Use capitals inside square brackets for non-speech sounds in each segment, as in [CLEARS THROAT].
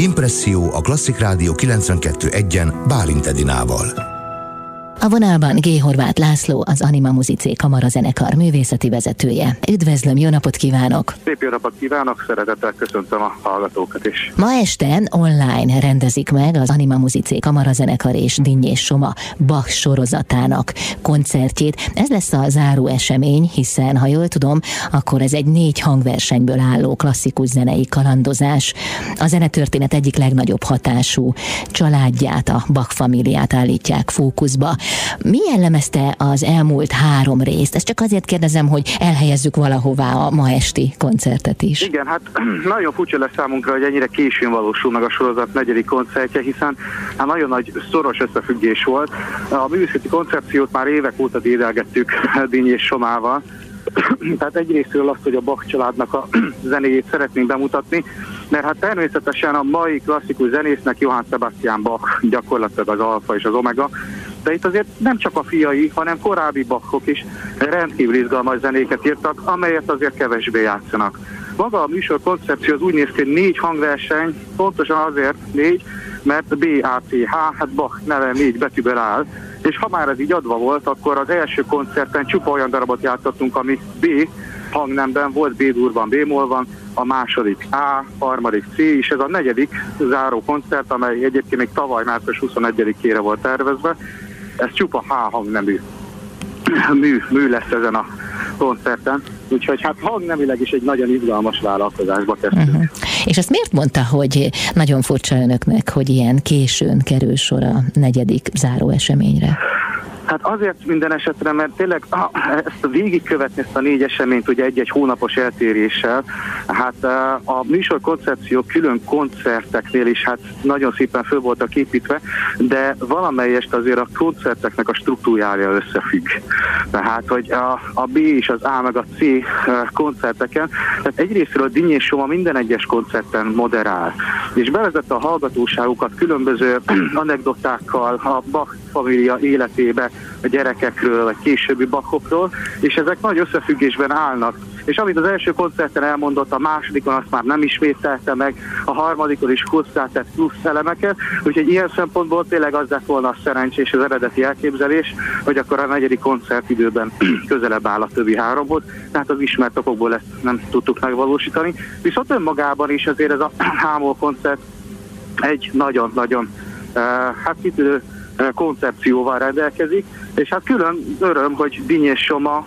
Impresszió a Klasszik Rádió 92.1-en Bálint Edinával. A vonalban G. Horváth László, az Anima Muzicé Kamarazenekar művészeti vezetője. Üdvözlöm, jó napot kívánok! Szép jó napot kívánok, szeretettel köszöntöm a hallgatókat is. Ma este online rendezik meg az Anima Muzicé Kamarazenekar és Dinnyés Soma Bach sorozatának koncertjét. Ez lesz a záró esemény, hiszen, ha jól tudom, akkor ez egy négy hangversenyből álló klasszikus zenei kalandozás. A zenetörténet egyik legnagyobb hatású családját, a Bach familiát állítják fókuszba. Mi jellemezte az elmúlt három részt? Ezt csak azért kérdezem, hogy elhelyezzük valahová a ma esti koncertet is. Igen, hát [CLEARS THROAT] nagyon furcsa lesz számunkra, hogy ennyire későn valósul meg a sorozat negyedik koncertje, hiszen hát nagyon nagy szoros összefüggés volt. A művészeti koncepciót már évek óta dédelgettük [CLEARS THROAT] Díny és Somával, [CLEARS THROAT] tehát egyrésztről azt, hogy a Bach családnak a zenéjét szeretnénk bemutatni, mert hát természetesen a mai klasszikus zenésznek Johann Sebastian Bach gyakorlatilag az alfa és az omega, de itt azért nem csak a fiai, hanem korábbi Bachok is rendkívül izgalmas zenéket írtak, amelyet azért kevesbé játszanak. Maga a műsor koncepció az úgy néz ki, hogy négy hangverseny, pontosan azért négy, mert B, A, C, H, hát Bach neve négy betűből áll, és ha már ez így adva volt, akkor az első koncerten csupa olyan darabot játszottunk, ami B hangnemben volt, B durban, B van, a második A, harmadik C, és ez a negyedik záró koncert, amely egyébként még tavaly március 21-ére volt tervezve, ez csupa H hangnemű mű, mű lesz ezen a koncerten. Úgyhogy hát hangnemileg is egy nagyon izgalmas vállalkozásba kezdtünk. Uh-huh. És ezt miért mondta, hogy nagyon furcsa önöknek, hogy ilyen későn kerül sor a negyedik záró eseményre? Hát azért minden esetre, mert tényleg ah, ezt végigkövetni ezt a négy eseményt ugye egy-egy hónapos eltéréssel, hát eh, a műsor koncepció külön koncerteknél is hát nagyon szépen föl voltak építve, de valamelyest azért a koncerteknek a struktúrája összefügg. Tehát, hogy a, a B és az A meg a C eh, koncerteken, tehát egyrésztről a Dinny és Soma minden egyes koncerten moderál, és bevezette a hallgatóságukat különböző [CLEARS THROAT] anekdotákkal a Bach família életébe, a gyerekekről, vagy későbbi bakokról, és ezek nagy összefüggésben állnak. És amit az első koncerten elmondott, a másodikon azt már nem ismételte meg, a harmadikon is hozzátett plusz elemeket, úgyhogy ilyen szempontból tényleg az lett volna a szerencsés az eredeti elképzelés, hogy akkor a negyedik koncert időben [CLEARS THROAT] közelebb áll a többi háromhoz, tehát az ismert okokból ezt nem tudtuk megvalósítani. Viszont önmagában is azért ez a [CLEARS THROAT] hámol koncert egy nagyon-nagyon uh, hát kitűnő koncepcióval rendelkezik, és hát külön öröm, hogy Dinyés Soma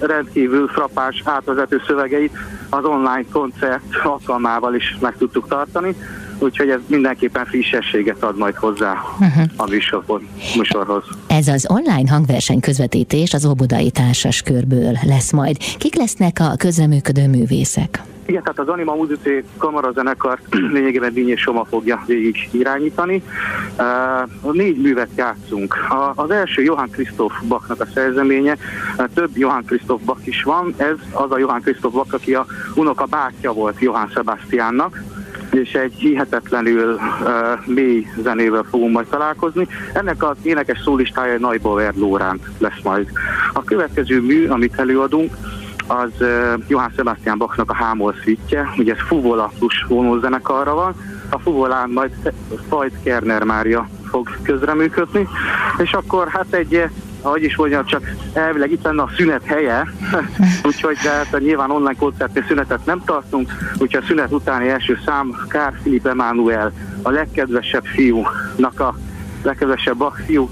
rendkívül frappás átvezető szövegeit az online koncert alkalmával is meg tudtuk tartani, úgyhogy ez mindenképpen frissességet ad majd hozzá uh-huh. a műsorhoz, műsorhoz. Ez az online hangverseny közvetítés az Óbudai Társas Körből lesz majd. Kik lesznek a közreműködő művészek? Igen, tehát az Anima Muzicé kamarazenekar [CLEARS THROAT] lényegében Díny és Soma fogja végig irányítani. Uh, négy művet játszunk. A, az első Johann Christoph Bachnak a szerzeménye, uh, több Johann Christoph Bach is van, ez az a Johann Christoph Bach, aki a unoka bátyja volt Johann Sebastiannak és egy hihetetlenül uh, mély zenével fogunk majd találkozni. Ennek az énekes szólistája Neubauer Lóránt lesz majd. A következő mű, amit előadunk, az Johann Sebastian Bachnak a Hámol szítje, ugye ez Fuvola plusz vonózenekarra van, a Fuvolán majd Fajt Kerner Mária fog közreműködni, és akkor hát egy ahogy is mondjam, csak elvileg itt lenne a szünet helye, [LAUGHS] úgyhogy de hát nyilván online koncertnél szünetet nem tartunk, úgyhogy a szünet utáni első szám Kár Filip Emanuel, a legkedvesebb fiúnak a legkedvesebb Bach fiú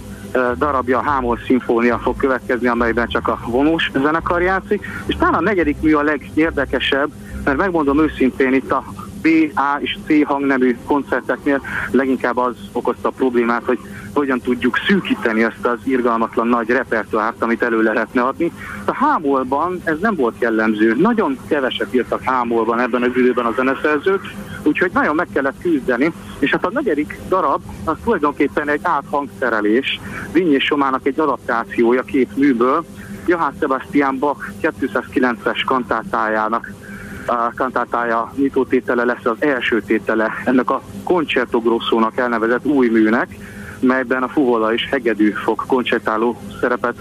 darabja, a Hámol szimfónia fog következni, amelyben csak a vonós zenekar játszik, és talán a negyedik mű a legérdekesebb, mert megmondom őszintén, itt a B, A és C hangnemű koncerteknél leginkább az okozta a problémát, hogy hogyan tudjuk szűkíteni ezt az irgalmatlan nagy repertoárt, amit elő lehetne adni. A hámolban ez nem volt jellemző. Nagyon keveset írtak hámolban ebben az időben a zeneszerzők, úgyhogy nagyon meg kellett küzdeni. És hát a negyedik darab az tulajdonképpen egy áthangszerelés, Vinny és Somának egy adaptációja két műből, Johann Sebastian Bach 209-es kantátájának a kantátája nyitótétele lesz az első tétele ennek a Concerto Grosso-nak elnevezett új műnek, melyben a fuvola és hegedű fog koncertáló szerepet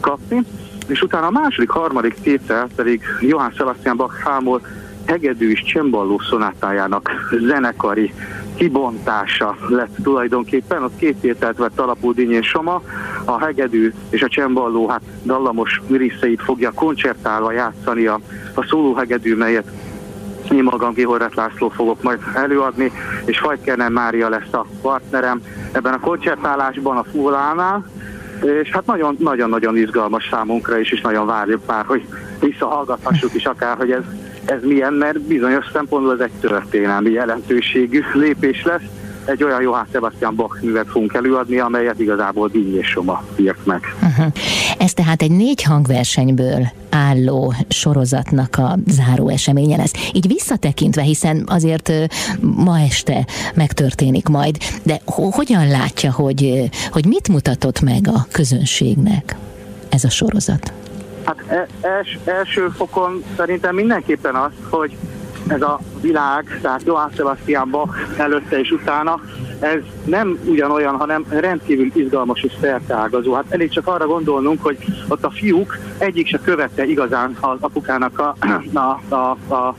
kapni, és utána a második, harmadik tétel pedig Johann Sebastian Bach hámol hegedű és csemballó szonátájának zenekari kibontása lett tulajdonképpen. Ott két tételt vett alapul Dinyés Soma, a hegedű és a csemballó hát dallamos mirisszeit fogja koncertálva játszani a, a szólóhegedű, melyet én magam Gihorret László fogok majd előadni, és Fajkernen Mária lesz a partnerem ebben a koncertálásban a Fulánál, és hát nagyon-nagyon izgalmas számunkra is, és nagyon várjuk már, hogy visszahallgathassuk is akár, hogy ez, ez milyen, mert bizonyos szempontból ez egy történelmi jelentőségű lépés lesz, egy olyan Johann Sebastian Bach művet fogunk előadni, amelyet igazából Díny és Soma írt meg. Uh-huh. Ez tehát egy négy hangversenyből álló sorozatnak a záró eseménye lesz. Így visszatekintve, hiszen azért ma este megtörténik majd, de hogyan látja, hogy, hogy mit mutatott meg a közönségnek ez a sorozat? Hát e, els, első fokon szerintem mindenképpen az, hogy ez a világ, tehát Johann Sebastian Bach előtte és utána, ez nem ugyanolyan, hanem rendkívül izgalmas és szerteágazó. Hát elég csak arra gondolnunk, hogy ott a fiúk egyik se követte igazán az apukának a, a, a, a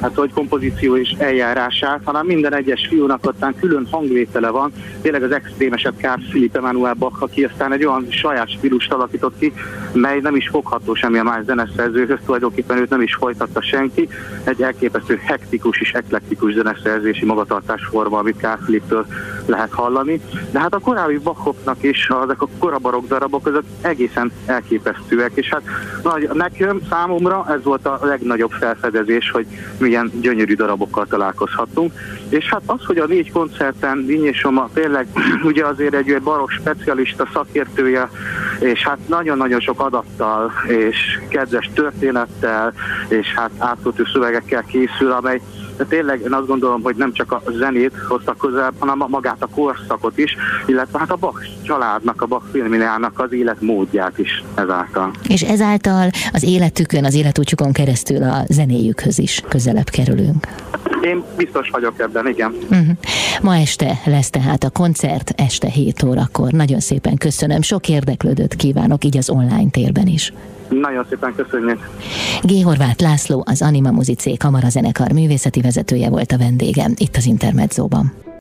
hát hogy kompozíció és eljárását, hanem minden egyes fiúnak aztán külön hangvétele van. Tényleg az extrémeset Kár Philip Emanuel Bach, aki aztán egy olyan saját stílust alakított ki, mely nem is fogható semmilyen más zeneszerzőhöz, tulajdonképpen őt nem is folytatta senki. Egy elképesztő hektikus és eklektikus zeneszerzési magatartásforma, amit Kár Philipptől lehet hallani. De hát a korábbi Bachoknak is, azok a korabarok darabok azok egészen elképesztőek, és hát nagy, nekem, számomra ez volt a legnagyobb felfedezés, hogy milyen gyönyörű darabokkal találkozhatunk. És hát az, hogy a négy koncerten Vinyésoma tényleg [CLEARS THROAT] ugye azért egy barok specialista szakértője, és hát nagyon-nagyon sok adattal, és kedves történettel, és hát átkötő szövegekkel készül, amely de tényleg én azt gondolom, hogy nem csak a zenét hoztak közel, hanem magát a korszakot is, illetve hát a Bach családnak, a Bach filminának az életmódját is ezáltal. És ezáltal az életükön, az életútjukon keresztül a zenéjükhöz is közelebb kerülünk. Én biztos vagyok ebben, igen. Uh-huh. Ma este lesz tehát a koncert, este 7 órakor. Nagyon szépen köszönöm, sok érdeklődőt kívánok, így az online térben is. Nagyon szépen köszönjük. G. Horváth László, az Anima Muzicé kamarazenekar művészeti vezetője volt a vendégem itt az Intermedzóban.